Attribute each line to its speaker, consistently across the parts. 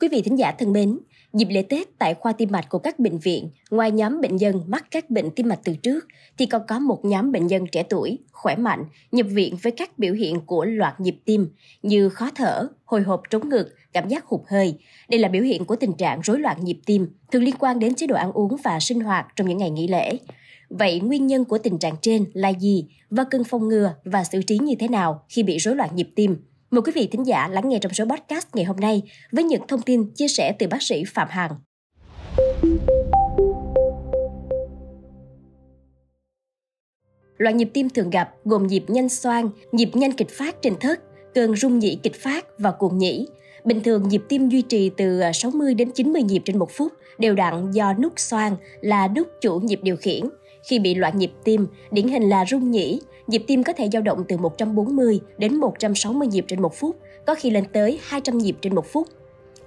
Speaker 1: Quý vị thính giả thân mến, dịp lễ Tết tại khoa tim mạch của các bệnh viện, ngoài nhóm bệnh nhân mắc các bệnh tim mạch từ trước, thì còn có một nhóm bệnh nhân trẻ tuổi, khỏe mạnh, nhập viện với các biểu hiện của loạt nhịp tim như khó thở, hồi hộp trống ngực, cảm giác hụt hơi. Đây là biểu hiện của tình trạng rối loạn nhịp tim, thường liên quan đến chế độ ăn uống và sinh hoạt trong những ngày nghỉ lễ. Vậy nguyên nhân của tình trạng trên là gì và cần phòng ngừa và xử trí như thế nào khi bị rối loạn nhịp tim? Mời quý vị thính giả lắng nghe trong số podcast ngày hôm nay với những thông tin chia sẻ từ bác sĩ Phạm Hằng. Loại nhịp tim thường gặp gồm nhịp nhanh xoang, nhịp nhanh kịch phát trên thất, cơn rung nhĩ kịch phát và cuồng nhĩ. Bình thường nhịp tim duy trì từ à, 60 đến 90 nhịp trên một phút, đều đặn do nút xoang là nút chủ nhịp điều khiển. Khi bị loạn nhịp tim, điển hình là rung nhĩ, nhịp tim có thể dao động từ 140 đến 160 nhịp trên một phút, có khi lên tới 200 nhịp trên một phút.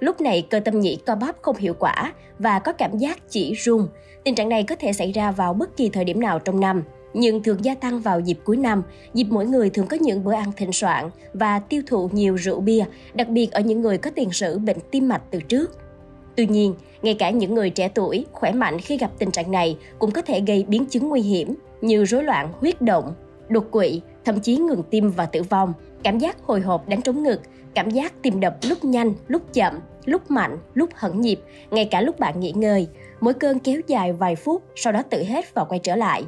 Speaker 1: Lúc này cơ tâm nhĩ co bóp không hiệu quả và có cảm giác chỉ rung. Tình trạng này có thể xảy ra vào bất kỳ thời điểm nào trong năm, nhưng thường gia tăng vào dịp cuối năm, dịp mỗi người thường có những bữa ăn thịnh soạn và tiêu thụ nhiều rượu bia, đặc biệt ở những người có tiền sử bệnh tim mạch từ trước. Tuy nhiên, ngay cả những người trẻ tuổi, khỏe mạnh khi gặp tình trạng này cũng có thể gây biến chứng nguy hiểm như rối loạn huyết động, đột quỵ, thậm chí ngừng tim và tử vong, cảm giác hồi hộp đánh trống ngực, cảm giác tim đập lúc nhanh, lúc chậm, lúc mạnh, lúc hẩn nhịp, ngay cả lúc bạn nghỉ ngơi. Mỗi cơn kéo dài vài phút, sau đó tự hết và quay trở lại.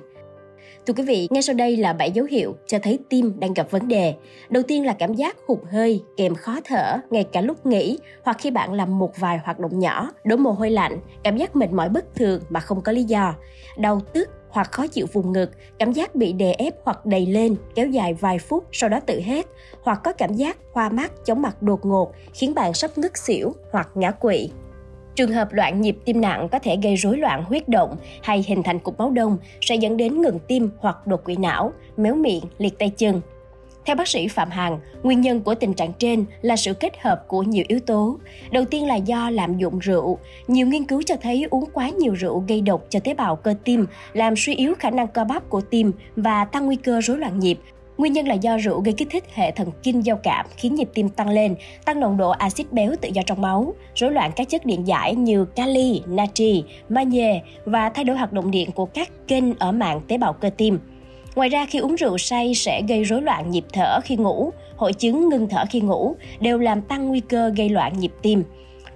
Speaker 1: Thưa quý vị, ngay sau đây là 7 dấu hiệu cho thấy tim đang gặp vấn đề. Đầu tiên là cảm giác hụt hơi, kèm khó thở, ngay cả lúc nghỉ hoặc khi bạn làm một vài hoạt động nhỏ, đổ mồ hôi lạnh, cảm giác mệt mỏi bất thường mà không có lý do, đau tức, hoặc khó chịu vùng ngực, cảm giác bị đè ép hoặc đầy lên, kéo dài vài phút sau đó tự hết, hoặc có cảm giác hoa mắt, chóng mặt đột ngột, khiến bạn sắp ngất xỉu hoặc ngã quỵ. Trường hợp loạn nhịp tim nặng có thể gây rối loạn huyết động hay hình thành cục máu đông sẽ dẫn đến ngừng tim hoặc đột quỵ não, méo miệng, liệt tay chân. Theo bác sĩ Phạm Hằng, nguyên nhân của tình trạng trên là sự kết hợp của nhiều yếu tố. Đầu tiên là do lạm dụng rượu. Nhiều nghiên cứu cho thấy uống quá nhiều rượu gây độc cho tế bào cơ tim, làm suy yếu khả năng co bắp của tim và tăng nguy cơ rối loạn nhịp, Nguyên nhân là do rượu gây kích thích hệ thần kinh giao cảm khiến nhịp tim tăng lên, tăng nồng độ axit béo tự do trong máu, rối loạn các chất điện giải như kali, natri, magie và thay đổi hoạt động điện của các kênh ở mạng tế bào cơ tim. Ngoài ra khi uống rượu say sẽ gây rối loạn nhịp thở khi ngủ, hội chứng ngưng thở khi ngủ đều làm tăng nguy cơ gây loạn nhịp tim.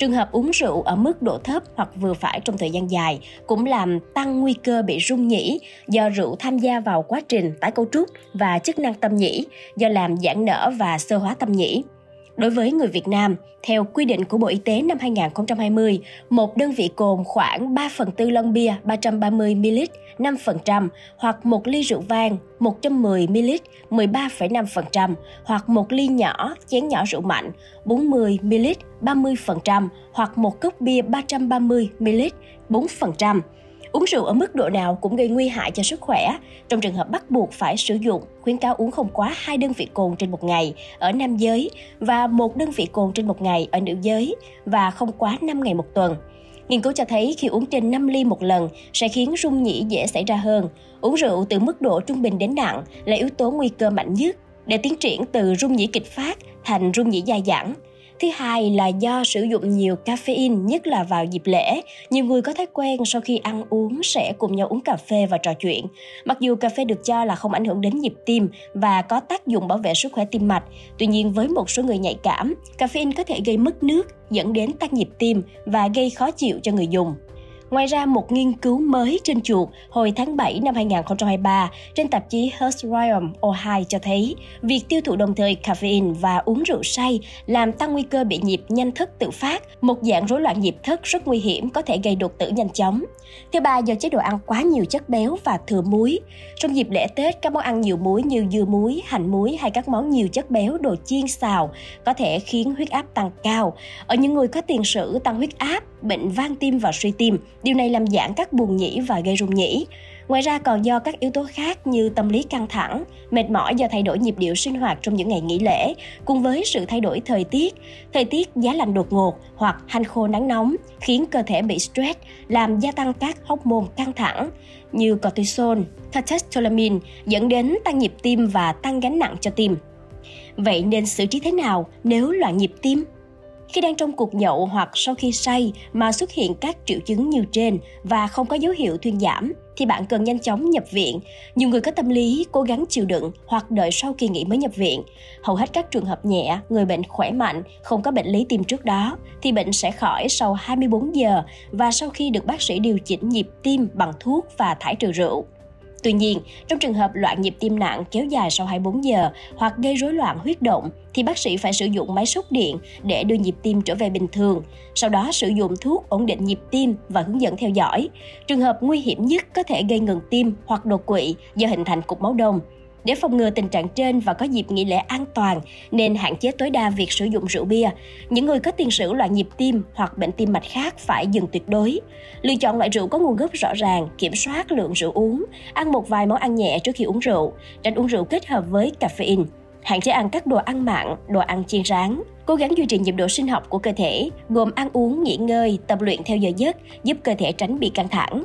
Speaker 1: Trường hợp uống rượu ở mức độ thấp hoặc vừa phải trong thời gian dài cũng làm tăng nguy cơ bị rung nhĩ do rượu tham gia vào quá trình tái cấu trúc và chức năng tâm nhĩ, do làm giãn nở và sơ hóa tâm nhĩ. Đối với người Việt Nam, theo quy định của Bộ Y tế năm 2020, một đơn vị cồn khoảng 3 phần tư lon bia 330ml 5% hoặc một ly rượu vang 110ml 13,5% hoặc một ly nhỏ chén nhỏ rượu mạnh 40ml 30% hoặc một cốc bia 330ml 4%. Uống rượu ở mức độ nào cũng gây nguy hại cho sức khỏe. Trong trường hợp bắt buộc phải sử dụng, khuyến cáo uống không quá hai đơn vị cồn trên một ngày ở nam giới và một đơn vị cồn trên một ngày ở nữ giới và không quá 5 ngày một tuần. Nghiên cứu cho thấy khi uống trên 5 ly một lần sẽ khiến rung nhĩ dễ xảy ra hơn. Uống rượu từ mức độ trung bình đến nặng là yếu tố nguy cơ mạnh nhất để tiến triển từ rung nhĩ kịch phát thành rung nhĩ dài dẳng. Thứ hai là do sử dụng nhiều caffeine, nhất là vào dịp lễ. Nhiều người có thói quen sau khi ăn uống sẽ cùng nhau uống cà phê và trò chuyện. Mặc dù cà phê được cho là không ảnh hưởng đến nhịp tim và có tác dụng bảo vệ sức khỏe tim mạch, tuy nhiên với một số người nhạy cảm, caffeine có thể gây mất nước, dẫn đến tăng nhịp tim và gây khó chịu cho người dùng. Ngoài ra, một nghiên cứu mới trên chuột hồi tháng 7 năm 2023 trên tạp chí Health Realm O2 cho thấy việc tiêu thụ đồng thời caffeine và uống rượu say làm tăng nguy cơ bị nhịp nhanh thất tự phát, một dạng rối loạn nhịp thất rất nguy hiểm có thể gây đột tử nhanh chóng. Thứ ba, do chế độ ăn quá nhiều chất béo và thừa muối. Trong dịp lễ Tết, các món ăn nhiều muối như dưa muối, hành muối hay các món nhiều chất béo, đồ chiên xào có thể khiến huyết áp tăng cao. Ở những người có tiền sử tăng huyết áp, bệnh van tim và suy tim, điều này làm giảm các buồng nhĩ và gây rung nhĩ. Ngoài ra còn do các yếu tố khác như tâm lý căng thẳng, mệt mỏi do thay đổi nhịp điệu sinh hoạt trong những ngày nghỉ lễ, cùng với sự thay đổi thời tiết, thời tiết giá lạnh đột ngột hoặc hanh khô nắng nóng khiến cơ thể bị stress, làm gia tăng các hormone căng thẳng như cortisol, testosterone dẫn đến tăng nhịp tim và tăng gánh nặng cho tim. Vậy nên xử trí thế nào nếu loạn nhịp tim? Khi đang trong cuộc nhậu hoặc sau khi say mà xuất hiện các triệu chứng như trên và không có dấu hiệu thuyên giảm, thì bạn cần nhanh chóng nhập viện. Nhiều người có tâm lý cố gắng chịu đựng hoặc đợi sau kỳ nghỉ mới nhập viện. Hầu hết các trường hợp nhẹ, người bệnh khỏe mạnh, không có bệnh lý tim trước đó, thì bệnh sẽ khỏi sau 24 giờ và sau khi được bác sĩ điều chỉnh nhịp tim bằng thuốc và thải trừ rượu. Tuy nhiên, trong trường hợp loạn nhịp tim nặng kéo dài sau 24 giờ hoặc gây rối loạn huyết động thì bác sĩ phải sử dụng máy sốc điện để đưa nhịp tim trở về bình thường, sau đó sử dụng thuốc ổn định nhịp tim và hướng dẫn theo dõi. Trường hợp nguy hiểm nhất có thể gây ngừng tim hoặc đột quỵ do hình thành cục máu đông. Để phòng ngừa tình trạng trên và có dịp nghỉ lễ an toàn nên hạn chế tối đa việc sử dụng rượu bia. Những người có tiền sử loạn nhịp tim hoặc bệnh tim mạch khác phải dừng tuyệt đối. Lựa chọn loại rượu có nguồn gốc rõ ràng, kiểm soát lượng rượu uống, ăn một vài món ăn nhẹ trước khi uống rượu, tránh uống rượu kết hợp với caffeine. Hạn chế ăn các đồ ăn mặn, đồ ăn chiên rán, cố gắng duy trì nhịp độ sinh học của cơ thể, gồm ăn uống, nghỉ ngơi, tập luyện theo giờ giấc, giúp cơ thể tránh bị căng thẳng.